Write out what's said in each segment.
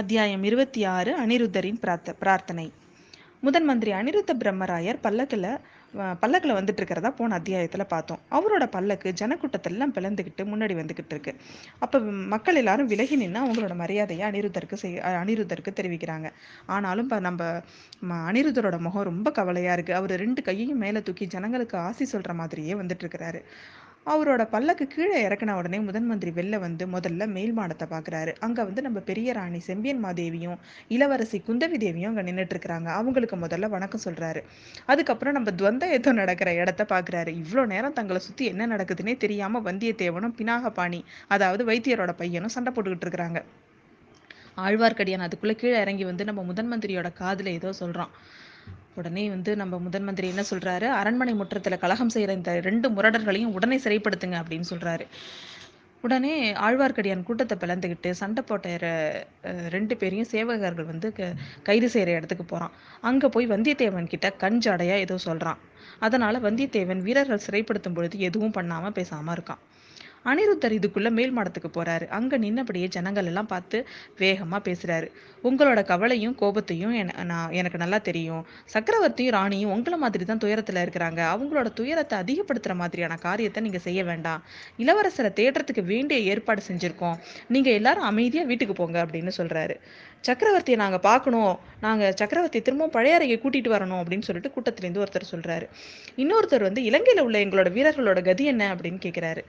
அத்தியாயம் இருபத்தி ஆறு அனிருத்தரின் பிரார்த்த பிரார்த்தனை. முதன் மந்திரி அனிருத்த பிரம்மராயர் பல்லக்கில் பல்லக்கில் வந்துட்டு இருக்கிறதா போன அத்தியாயத்தில் பார்த்தோம். அவரோட பல்லக்கு ஜனக்கூட்டத்தெல்லாம் பிளந்துக்கிட்டு முன்னாடி வந்துக்கிட்டு இருக்கு. அப்போ மக்கள் எல்லாரும் விலகி நின்று அவங்களோட மரியாதையை அனிருத்தருக்கு செய் அனிருத்தருக்கு தெரிவிக்கிறாங்க. ஆனாலும் இப்போ நம்ம அனிருத்தரோட முகம் ரொம்ப கவலையாக இருக்குது அவர் ரெண்டு கையையும் மேலே தூக்கி ஜனங்களுக்கு ஆசி சொல்கிற மாதிரியே வந்துட்டு இருக்கிறாரு அவரோட பல்லக்கு கீழே இறக்குன உடனே முதன் மந்திரி வெளில வந்து முதல்ல மேல் மாடத்தை பார்க்குறாரு அங்கே வந்து நம்ம பெரிய ராணி செம்பியன் மாதேவியும் இளவரசி குந்தவி தேவியும் அங்கே நின்றுட்டு இருக்கிறாங்க அவங்களுக்கு முதல்ல வணக்கம் சொல்கிறாரு அதுக்கப்புறம் நம்ம துவந்த ஏதோ நடக்கிற இடத்த பார்க்குறாரு இவ்வளோ நேரம் தங்களை சுற்றி என்ன நடக்குதுன்னே தெரியாமல் வந்தியத்தேவனும் பினாகபாணி அதாவது வைத்தியரோட பையனும் சண்டை போட்டுக்கிட்டு இருக்கிறாங்க ஆழ்வார்க்கடியான் அதுக்குள்ளே கீழே இறங்கி வந்து நம்ம முதன் மந்திரியோட காதில் ஏதோ சொல்கிறான் உடனே வந்து நம்ம முதன் மந்திரி என்ன சொல்றாரு? அரண்மனை முற்றத்தில் கலகம் செய்கிற இந்த ரெண்டு முரடர்களையும் உடனே சிறைப்படுத்துங்க அப்படின்னு சொல்றாரு. உடனே ஆழ்வார்க்கடியான் கூட்டத்தை பிளந்துக்கிட்டு சண்டை போட்ட ரெண்டு பேரையும் சேவகர்கள் வந்து கைது செய்கிற இடத்துக்கு போகிறான் அங்கே போய் வந்தியத்தேவன் கிட்ட கஞ்சாடையாக ஏதோ சொல்கிறான் அதனால் வந்தியத்தேவன் வீரர்கள் சிறைப்படுத்தும் பொழுது எதுவும் பண்ணாமல் பேசாமல் இருக்கான். அனிருத்தர் இதுக்குள்ள மேல் மாடத்துக்கு போறாரு. அங்க நின்னபடியே ஜனங்கள் எல்லாம் பார்த்து வேகமா பேசுறாரு. உங்களோட கவலையும் கோபத்தையும் நான் எனக்கு நல்லா தெரியும். சக்கரவர்த்தியும் ராணியும் உங்களை மாதிரி தான் துயரத்துல இருக்கிறாங்க. அவங்களோட துயரத்தை அதிகப்படுத்துற மாதிரியான காரியத்தை நீங்க செய்ய வேண்டாம். இளவரசரை தேடுறதுக்கு வேண்டிய ஏற்பாடு செஞ்சிருக்கோம். நீங்க எல்லாரும் அமைதியா வீட்டுக்கு போங்க அப்படின்னு சொல்றாரு. சக்கரவர்த்தியை நாங்கள் பார்க்கணும். நாங்கள் சக்கரவர்த்தி திரும்பவும் பழைய அறைக்கு கூட்டிட்டு வரணும் அப்படின்னு சொல்லிட்டு கூட்டத்திலேருந்து ஒருத்தர் சொல்கிறாரு இன்னொருத்தர் வந்து இலங்கையில் உள்ள எங்களோட வீரர்களோட கதி என்ன அப்படின்னு கேட்குறாரு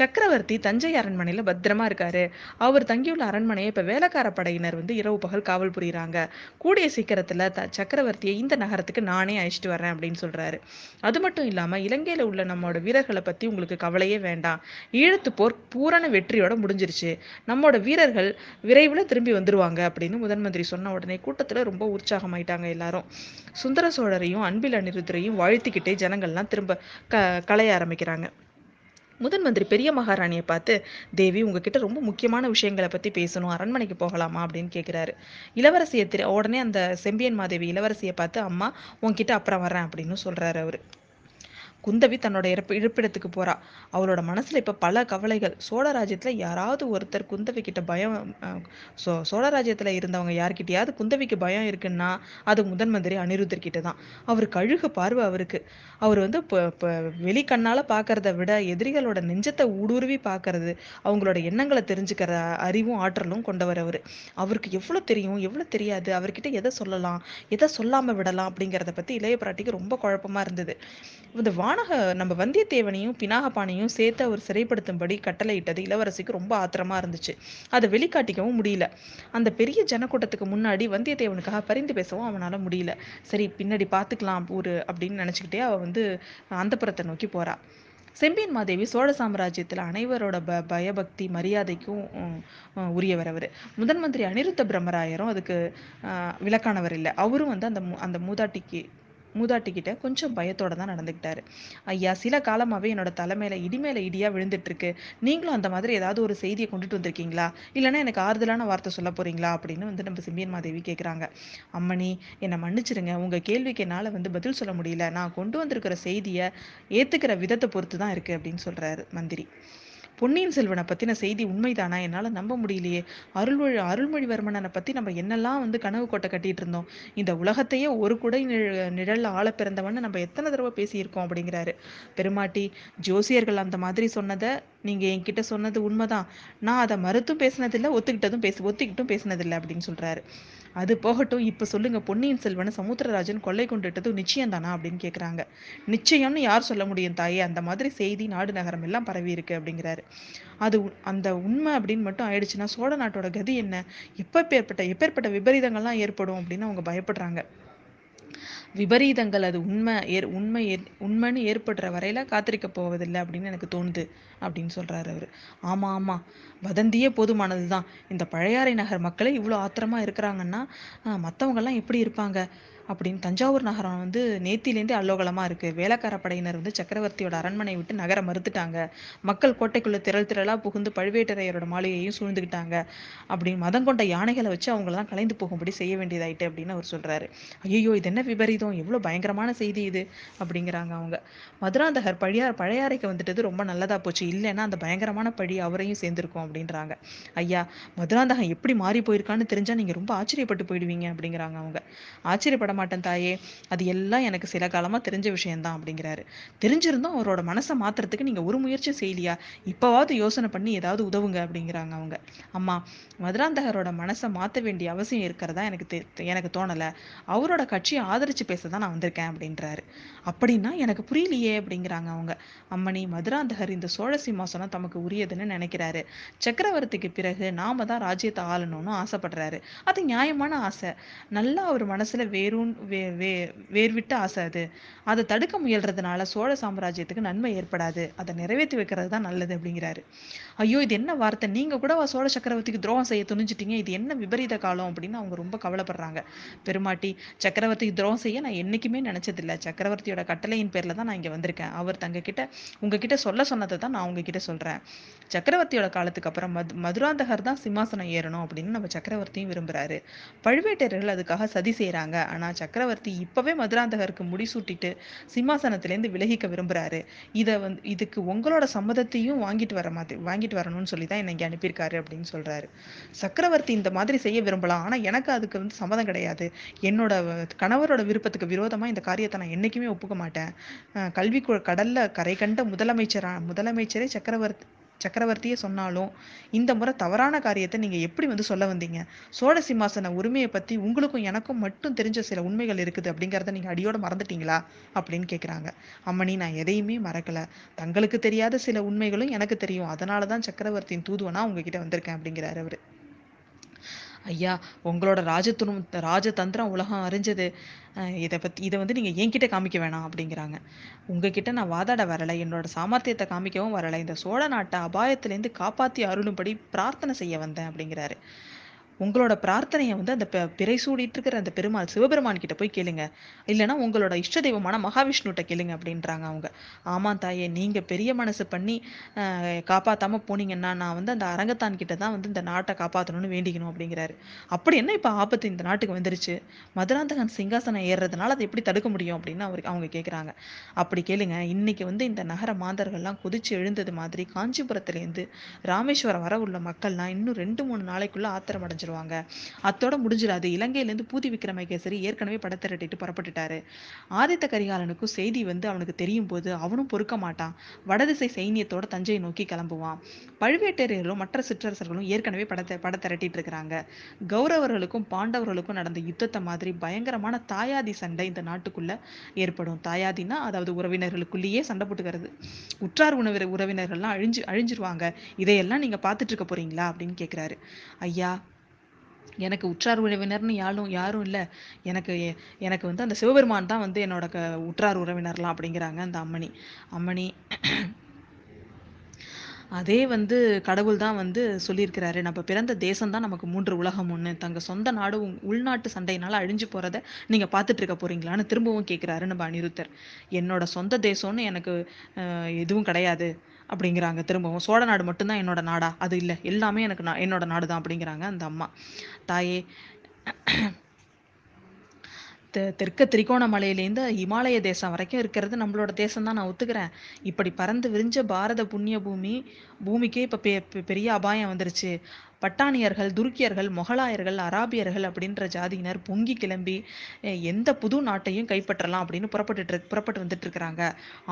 சக்கரவர்த்தி தஞ்சை அரண்மனையில் பத்திரமா இருக்காரு. அவர் தங்கியுள்ள அரண்மனையை இப்போ வேலைக்கார படையினர் வந்து இரவு பகல் காவல் புரியுறாங்க. கூடிய சீக்கிரத்தில் த சக்கரவர்த்தியை இந்த நகரத்துக்கு நானே அழைச்சிட்டு வரேன் அப்படின்னு சொல்கிறாரு அது மட்டும் இல்லாமல் இலங்கையில் உள்ள நம்மளோட வீரர்களை பற்றி உங்களுக்கு கவலையே வேண்டாம். ஈழத்து போர் பூரண வெற்றியோட முடிஞ்சிருச்சு. நம்மளோட வீரர்கள் விரைவில் திரும்பி வந்துருவாங்க அப்படின்னு முதன் மந்திரி சொன்ன உடனே கூட்டத்துல ரொம்ப உற்சாகமாயிட்டாங்க எல்லாரும். சுந்தர சோழரையும் அன்பில் அனிருத்தரையும் வாழ்த்திக்கிட்டே ஜனங்கள்லாம் திரும்ப க களைய ஆரம்பிக்கிறாங்க. முதன் மந்திரி பெரிய மகாராணியை பார்த்து தேவி உங்ககிட்ட ரொம்ப முக்கியமான விஷயங்களை பத்தி பேசணும். அரண்மனைக்கு போகலாமா? அப்படின்னு கேட்கிறாரு இளவரசியை திரு உடனே அந்த செம்பியன் மாதேவி இளவரசியை பார்த்து அம்மா உங்ககிட்ட அப்புறம் வரேன் அப்படின்னு சொல்றாரு அவரு. குந்தவி தன்னோட இறப்பு இருப்பிடத்துக்கு போறா. அவளோட மனசுல இப்ப பல கவலைகள். சோழராஜ்யத்துல யாராவது ஒருத்தர் குந்தவி கிட்ட பயம் சோ சோழராஜ்யத்துல இருந்தவங்க யார்கிட்டயாவது குந்தவிக்கு பயம் இருக்குன்னா அது முதன் மந்திரி அனிருத்தர் கிட்ட தான் அவர் கழுகு பார்வை அவருக்கு. அவர் வந்து வெளிக்கண்ணால பாக்குறத விட எதிரிகளோட நெஞ்சத்தை ஊடுருவி பாக்குறது அவங்களோட எண்ணங்களை தெரிஞ்சுக்கிற அறிவும் ஆற்றலும் கொண்டவர் அவரு. அவருக்கு எவ்வளவு தெரியும் எவ்வளவு தெரியாது அவர்கிட்ட எதை சொல்லலாம் எதை சொல்லாம விடலாம் அப்படிங்கிறத பத்தி இளைய பிராட்டிக்கு ரொம்ப குழப்பமா இருந்தது. இந்த வானக நம்ம வந்தியத்தேவனையும் பினாகபாணியும் சேர்த்து அவர் சிறைப்படுத்தும்படி கட்டளையிட்டது இளவரசிக்கு ரொம்ப ஆத்திரமா இருந்துச்சு. அதை வெளிக்காட்டிக்கவும் முடியல. அந்த பெரிய ஜனக்கூட்டத்துக்கு முன்னாடி வந்தியத்தேவனுக்காக பரிந்து பேசவும் அவனால முடியல. சரி பின்னாடி பார்த்துக்கலாம் ஊரு அப்படின்னு நினச்சிக்கிட்டே அவள் வந்து அந்தப்புறத்தை நோக்கி போறா. செம்பியன் மாதேவி சோழ சாம்ராஜ்யத்தில் அனைவரோட ப பயபக்தி மரியாதைக்கும் உரியவர் அவர். முதன் மந்திரி அனிருத்த பிரம்மராயரும் அதுக்கு விளக்கானவர் இல்லை. அவரும் வந்து அந்த அந்த மூதாட்டிக்கு மூதாட்டிக்கிட்ட கொஞ்சம் பயத்தோட தான் நடந்துக்கிட்டாரு. ஐயா சில காலமாகவே என்னோட தலைமையில இடி மேல இடியா விழுந்துட்டு இருக்கு நீங்களும் அந்த மாதிரி ஏதாவது ஒரு செய்தியை கொண்டுட்டு வந்திருக்கீங்களா? இல்லைன்னா எனக்கு ஆறுதலான வார்த்தை சொல்ல போறீங்களா? அப்படின்னு வந்து நம்ம சிம்பியன் மாதேவி கேட்குறாங்க அம்மணி என்னை மன்னிச்சிருங்க. உங்க கேள்விக்கு என்னால் வந்து பதில் சொல்ல முடியல. நான் கொண்டு வந்திருக்கிற செய்தியை ஏத்துக்கிற விதத்தை பொறுத்து தான் இருக்கு அப்படின்னு சொல்றாரு மந்திரி. பொன்னியின் செல்வனை பத்தின செய்தி உண்மைதானா? என்னால நம்ப முடியலையே. அருள்மொழி அருள்மொழிவர்மனை பத்தி நம்ம என்னெல்லாம் வந்து கனவு கோட்டை கட்டிட்டு இருந்தோம்? இந்த உலகத்தையே ஒரு குடை நிழல்ல ஆள பிறந்தவன்னு நம்ம எத்தனை தடவை பேசியிருக்கோம் அப்படிங்கிறாரு. பெருமாட்டி ஜோசியர்கள் அந்த மாதிரி சொன்னதை நீங்க என்கிட்ட சொன்னது உண்மைதான். நான் அதை மறுத்தும் பேசினதில்லை ஒத்துக்கிட்டதும் பேச ஒத்துக்கிட்டும் பேசினதில்லை அப்படின்னு சொல்றாரு. அது போகட்டும் இப்ப சொல்லுங்க பொன்னியின் செல்வனை சமுத்திரராஜன் கொள்ளை கொண்டுட்டது நிச்சயம் தானா அப்படின்னு கேக்குறாங்க. நிச்சயம்னு யார் சொல்ல முடியும் தாயே? அந்த மாதிரி செய்தி நாடு நகரம் எல்லாம் பரவி இருக்கு அப்படிங்கிறாரு. அது அந்த உண்மை அப்படின்னு மட்டும் ஆயிடுச்சுன்னா சோழ நாட்டோட கதி என்ன? எப்ப எப்பேற்பட்ட எப்பேற்பட்ட விபரீதங்கள்லாம் ஏற்படும் அப்படின்னு அவங்க பயப்படுறாங்க. விபரீதங்கள் அது உண்மை ஏர் உண்மை உண்மைன்னு ஏற்படுற வரையில காத்திருக்க போவதில்லை அப்படின்னு எனக்கு தோணுது அப்படின்னு சொல்றாரு அவரு. ஆமா ஆமா. வதந்தியே போதுமானதுதான். இந்த பழையாறை நகர் மக்களே இவ்வளோ ஆத்திரமா இருக்கிறாங்கன்னா மற்றவங்கெல்லாம் எப்படி இருப்பாங்க? அப்படின்னு தஞ்சாவூர் நகரம் வந்து நேத்திலேருந்தே அல்லோகலமாக இருக்குது வேலைக்கார படையினர் வந்து சக்கரவர்த்தியோட அரண்மனை விட்டு நகர மறுத்துட்டாங்க. மக்கள் கோட்டைக்குள்ள திரள் திரளாக புகுந்து பழுவேட்டரையரோட மாளிகையையும் சூழ்ந்துக்கிட்டாங்க அப்படின்னு மதம் கொண்ட யானைகளை வச்சு அவங்களெல்லாம் கலைந்து போகும்படி செய்ய வேண்டியதாயிட்டு அப்படின்னு அவர் சொல்கிறாரு ஐயோ இது என்ன விபரீதம்? எவ்வளோ பயங்கரமான செய்தி இது? அப்படிங்கிறாங்க அவங்க. மதுராந்தகர் பழையார் பழையாறைக்கு வந்துட்டது ரொம்ப நல்லதாக போச்சு. இல்லைன்னா அந்த பயங்கரமான பழி அவரையும் சேர்ந்துருக்கும் அப்படின்றாங்க. ஐயா மதுராந்தகம் எப்படி மாறி போயிருக்கான்னு தெரிஞ்சால் நீங்கள் ரொம்ப ஆச்சரியப்பட்டு போயிடுவீங்க அப்படிங்கிறாங்க அவங்க. ஆச்சரியப்பட மாட்டேன் தாயே. அது எல்லாம் எனக்கு சில காலமா தெரிஞ்ச விஷயம்தான் அப்படிங்கிறாரு. தெரிஞ்சிருந்தும் அவரோட மனசை மாத்துறதுக்கு நீங்க ஒரு முயற்சி செய்யலையா? இப்போவாவது யோசனை பண்ணி ஏதாவது உதவுங்க அப்படிங்கிறாங்க அவங்க. அம்மா மதுராந்தகரோட மனசை மாத்த வேண்டிய அவசியம் இருக்கிறதா எனக்கு தெ- எனக்கு தோணல. அவரோட கட்சியை ஆதரிச்சு பேச தான் நான் வந்திருக்கேன் அப்படின்றாரு. அப்படின்னா எனக்கு புரியலையே அப்படிங்கிறாங்க அவங்க. அம்மணி மதுராந்தகர் இந்த சோழ சிம்மாசனம் தமக்கு உரியதுன்னு நினைக்கிறாரு. சக்கரவர்த்திக்கு பிறகு நாம தான் ராஜ்யத்தை ஆளணும்னு ஆசைப்படுறாரு. அது நியாயமான ஆசை. நல்லா அவர் மனசுல வேரூன் வே வே வேர்விட்டு ஆசை அது. அதை தடுக்க முயல்றதுனால சோழ சாம்ராஜ்யத்துக்கு நன்மை ஏற்படாது. அதை நிறைவேற்றி வைக்கிறது தான் நல்லது அப்படிங்கிறாரு. ஐயோ இது என்ன வார்த்தை? நீங்கள் கூட சோழ சக்கரவர்த்திக்கு துரோகம் செய்ய துணிஞ்சிட்டீங்க. இது என்ன விபரீத காலம் அப்படின்னு அவங்க ரொம்ப கவலைப்படுறாங்க. பெருமாட்டி சக்கரவர்த்திக்கு துரோகம் செய்ய நான் என்றைக்குமே நினைச்சதில்ல. சக்கரவர்த்தியோட கட்டளையின் பேரில் தான் நான் இங்கே வந்திருக்கேன். அவர் தங்க உங்ககிட்ட சொல்ல சொன்னதை தான் நான் உங்ககிட்ட சொல்கிறேன் சக்கரவர்த்தியோட காலத்துக்கு அப்புறம் மது மதுராந்தகர் தான் சிம்மாசனம் ஏறணும் அப்படின்னு நம்ம சக்கரவர்த்தியும் விரும்புகிறாரு பழுவேட்டரர்கள் அதுக்காக சதி செய்கிறாங்க ஆனால் சக்கரவர்த்தி இப்பவே மதுராந்தகருக்கு முடிசூட்டிட்டு சிம்மாசனத்திலேருந்து விலகிக்க விரும்புறாரு. இதை வந்து இதுக்கு உங்களோட சம்மதத்தையும் வாங்கிட்டு வர மாதிரி வாங்கிட்டு வரணும்னு சொல்லி தான் என்னை அனுப்பியிருக்காரு அப்படின்னு சொல்றாரு. சக்கரவர்த்தி இந்த மாதிரி செய்ய விரும்பலாம். ஆனா எனக்கு அதுக்கு வந்து சம்மதம் கிடையாது. என்னோட கணவரோட விருப்பத்துக்கு விரோதமா இந்த காரியத்தை நான் என்னைக்குமே ஒப்புக்க மாட்டேன். கல்வி கடல்ல கரை கண்ட முதலமைச்சரா முதலமைச்சரே சக்கரவர்த்தி சக்கரவர்த்தியே சொன்னாலும் இந்த முறை தவறான காரியத்தை நீங்க எப்படி வந்து சொல்ல வந்தீங்க? சோழ சிம்மாசன உரிமையை பத்தி உங்களுக்கும் எனக்கும் மட்டும் தெரிஞ்ச சில உண்மைகள் இருக்குது அப்படிங்கிறத நீங்க அடியோட மறந்துட்டீங்களா? அப்படின்னு கேக்குறாங்க. அம்மணி நான் எதையுமே மறக்கல. தங்களுக்கு தெரியாத சில உண்மைகளும் எனக்கு தெரியும். அதனாலதான் சக்கரவர்த்தியின் தூதுவனா உங்ககிட்ட வந்திருக்கேன் அப்படிங்கிறாரு அவரு. ஐயா உங்களோட ராஜத்துணம் ராஜதந்திரம் உலகம் அறிஞ்சது. அஹ் இதை பத்தி இதை வந்து நீங்க என்கிட்ட காமிக்க வேணாம் அப்படிங்கிறாங்க. உங்ககிட்ட நான் வாதாட வரலை. என்னோட சாமர்த்தியத்தை காமிக்கவும் வரல. இந்த சோழ நாட்டை அபாயத்திலேருந்து காப்பாற்றி அருளும்படி பிரார்த்தனை செய்ய வந்தேன் அப்படிங்கிறாரு. உங்களோட பிரார்த்தனையை வந்து அந்த பிறை சூடிட்டு இருக்கிற அந்த பெருமாள் சிவபெருமான் கிட்ட போய் கேளுங்க. இல்லைன்னா உங்களோட இஷ்ட தெய்வமான மகாவிஷ்ணுகிட்ட கேளுங்க அப்படின்றாங்க அவங்க. ஆமா தாயே நீங்க பெரிய மனசு பண்ணி காப்பாத்தாம போனீங்கன்னா நான் வந்து அந்த அரங்கத்தான் கிட்ட தான் வந்து இந்த நாட்டை காப்பாற்றணும்னு வேண்டிக்கணும் அப்படிங்கிறாரு. அப்படி என்ன இப்ப ஆபத்து இந்த நாட்டுக்கு வந்துருச்சு? மதுராந்தகன் சிங்காசனம் ஏறுறதுனால அதை எப்படி தடுக்க முடியும் அப்படின்னு அவருக்கு அவங்க கேட்குறாங்க அப்படி கேளுங்க இன்னைக்கு வந்து இந்த நகர மாந்தர்கள்லாம் குதிச்சு எழுந்தது மாதிரி காஞ்சிபுரத்துலேருந்து ராமேஸ்வரம் வர உள்ள மக்கள்லாம் இன்னும் ரெண்டு மூணு நாளைக்குள்ள ஆத்திரம் ஆரம்பிச்சிருவாங்க. அத்தோட முடிஞ்சிடாது. இலங்கையிலேருந்து பூதி விக்ரமகேசரி ஏற்கனவே படத்திரட்டிட்டு புறப்பட்டுட்டாரு. ஆதித்த கரிகாலனுக்கும் செய்தி வந்து அவனுக்கு தெரியும் போது அவனும் பொறுக்க மாட்டான். வடதிசை சைனியத்தோட தஞ்சையை நோக்கி கிளம்புவான். பழுவேட்டரையர்களும் மற்ற சிற்றரசர்களும் ஏற்கனவே படத்தை படத்திரட்டிட்டு இருக்கிறாங்க கௌரவர்களுக்கும் பாண்டவர்களுக்கும் நடந்த யுத்தத்தை மாதிரி பயங்கரமான தாயாதி சண்டை இந்த நாட்டுக்குள்ள ஏற்படும். தாயாதினா அதாவது உறவினர்களுக்குள்ளேயே சண்டை போட்டுக்கிறது. உற்றார் உணவு உறவினர்கள்லாம் அழிஞ்சு அழிஞ்சிருவாங்க. இதையெல்லாம் நீங்க பார்த்துட்டு இருக்க போறீங்களா அப்படின்னு கேக்குறாரு. ஐயா எனக்கு உற்றார் உறவினர்னு யாரும் யாரும் இல்ல. எனக்கு எனக்கு வந்து அந்த சிவபெருமான் தான் வந்து என்னோட க உற்றார் உறவினர்லாம் அப்படிங்கிறாங்க அந்த அம்மணி. அம்மணி அதே வந்து கடவுள் தான் வந்து சொல்லியிருக்கிறாரு. நம்ம பிறந்த தேசம் தான் நமக்கு மூன்று உலகம் ஒன்று தங்க சொந்த நாடு உங்- உள்நாட்டு சண்டையினால அழிஞ்சு போறத நீங்க பார்த்துட்டு இருக்க போறீங்களான்னு திரும்பவும் கேட்கிறாரு நம்ம அனிருத்தர். என்னோட சொந்த தேசம்னு எனக்கு அஹ், எதுவும் கிடையாது. அப்படிங்கிறாங்க. திரும்பவும் சோழ நாடு மட்டும்தான் என்னோட நாடா? அது இல்லை. எல்லாமே எனக்கு நான் என்னோட நாடு தான் அப்படிங்கிறாங்க அந்த அம்மா. தாயே தெ- தெற்க திரிகோணமலையிலேருந்து இமாலய தேசம் வரைக்கும் இருக்கிறது நம்மளோட தேசம் தான் நான் ஒத்துக்கிறேன். இப்படி பறந்து விரிஞ்ச பாரத புண்ணிய பூமி பூமிக்கே இப்போ பெ- பெரிய அபாயம் வந்துருச்சு. பட்டாணியர்கள் துருக்கியர்கள் மொகலாயர்கள் அராபியர்கள் அப்படின்ற ஜாதியினர் பொங்கி கிளம்பி எந்த புது நாட்டையும் கைப்பற்றலாம் அப்படின்னு புறப்பட்டு புறப்பட்டு வந்துட்டு இருக்கிறாங்க.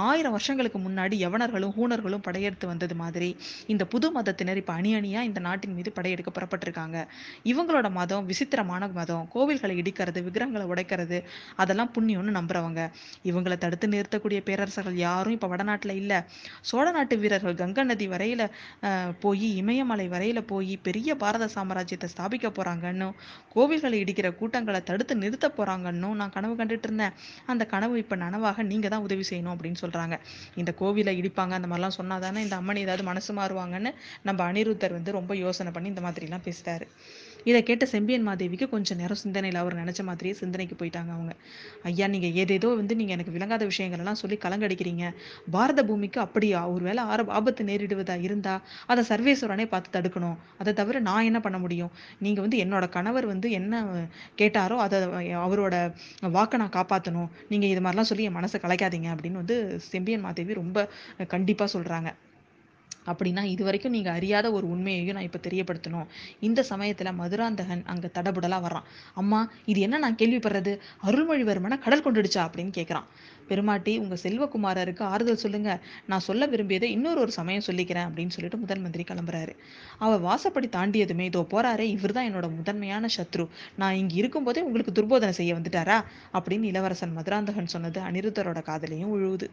ஆயிரம் வருஷங்களுக்கு முன்னாடி யவனர்களும் ஹூனர்களும் படையெடுத்து வந்தது மாதிரி இந்த புது மதத்தினர் இப்ப அணி அணியா இந்த நாட்டின் மீது படையெடுக்க புறப்பட்டிருக்காங்க. இவங்களோட மதம் விசித்திரமான மதம். கோவில்களை இடிக்கிறது விக்கிரகங்களை உடைக்கிறது அதெல்லாம் புண்ணியம்னு நம்புறவங்க. இவங்களை தடுத்து நிறுத்தக்கூடிய பேரரசர்கள் யாரும் இப்போ வடநாட்டில் இல்ல. சோழ நாட்டு வீரர்கள் கங்கை நதி வரையில போய் இமயமலை வரையில போய் பெரிய பெரிய பாரத சாம்ராஜ்யத்தை ஸ்தாபிக்க போறாங்கன்னு கோவில்களை இடிக்கிற கூட்டங்களை தடுத்து நிறுத்த போறாங்கன்னு நான் கனவு கண்டுட்டு இருந்தேன். அந்த கனவு இப்ப நனவாக நீங்க தான் உதவி செய்யணும் அப்படின்னு சொல்றாங்க. இந்த கோவிலை இடிப்பாங்க அந்த மாதிரிலாம் சொன்னாதானே இந்த அம்மன் ஏதாவது மனசு மாறுவாங்கன்னு நம்ம அனிருத்தர் வந்து ரொம்ப யோசனை பண்ணி இந்த மாதிரிலாம் எல்லாம் பேசுறாரு. இதை கேட்ட செம்பியன் மாதேவிக்கு கொஞ்சம் நேரம் சிந்தனையில் அவர் நினச்ச மாதிரியே சிந்தனைக்கு போயிட்டாங்க அவங்க. ஐயா நீங்கள் ஏதேதோ வந்து நீங்கள் எனக்கு விளங்காத விஷயங்கள் எல்லாம் சொல்லி கலங்கடிக்கிறீங்க. பாரத பூமிக்கு அப்படியா? ஒரு வேளை ஆர ஆபத்து நேரிடுவதா இருந்தா அதை சர்வேஸ்வரனே பார்த்து தடுக்கணும். அதை தவிர நான் என்ன பண்ண முடியும்? நீங்கள் வந்து என்னோட கணவர் வந்து என்ன கேட்டாரோ அதை அவரோட வாக்கை நான் காப்பாற்றணும் நீங்கள் இது மாதிரிலாம் சொல்லி என் மனசை கலைக்காதீங்க அப்படின்னு வந்து செம்பியன் மாதேவி ரொம்ப கண்டிப்பாக சொல்கிறாங்க அப்படின்னா இது வரைக்கும் நீங்கள் அறியாத ஒரு உண்மையையும் நான் இப்போ தெரியப்படுத்தணும். இந்த சமயத்தில் மதுராந்தகன் அங்கே தடபுடலாக வர்றான். அம்மா இது என்ன நான் கேள்விப்படுறது? அருள்மொழிவர்மனை கடல் கொண்டுடுச்சா? அப்படின்னு கேட்குறான் பெருமாட்டி உங்கள் செல்வகுமாரருக்கு ஆறுதல் சொல்லுங்க. நான் சொல்ல விரும்பியதை இன்னொரு ஒரு சமயம் சொல்லிக்கிறேன் அப்படின்னு சொல்லிட்டு முதன் மந்திரி கிளம்புறாரு. அவர் வாசப்படி தாண்டியதுமே இதோ போறாரே இவர் தான் என்னோட முதன்மையான சத்ரு. நான் இங்கே இருக்கும்போதே உங்களுக்கு துர்போதனை செய்ய வந்துட்டாரா? அப்படின்னு இளவரசன் மதுராந்தகன் சொன்னது அனிருத்தரோட காதலையும் உழுவுது.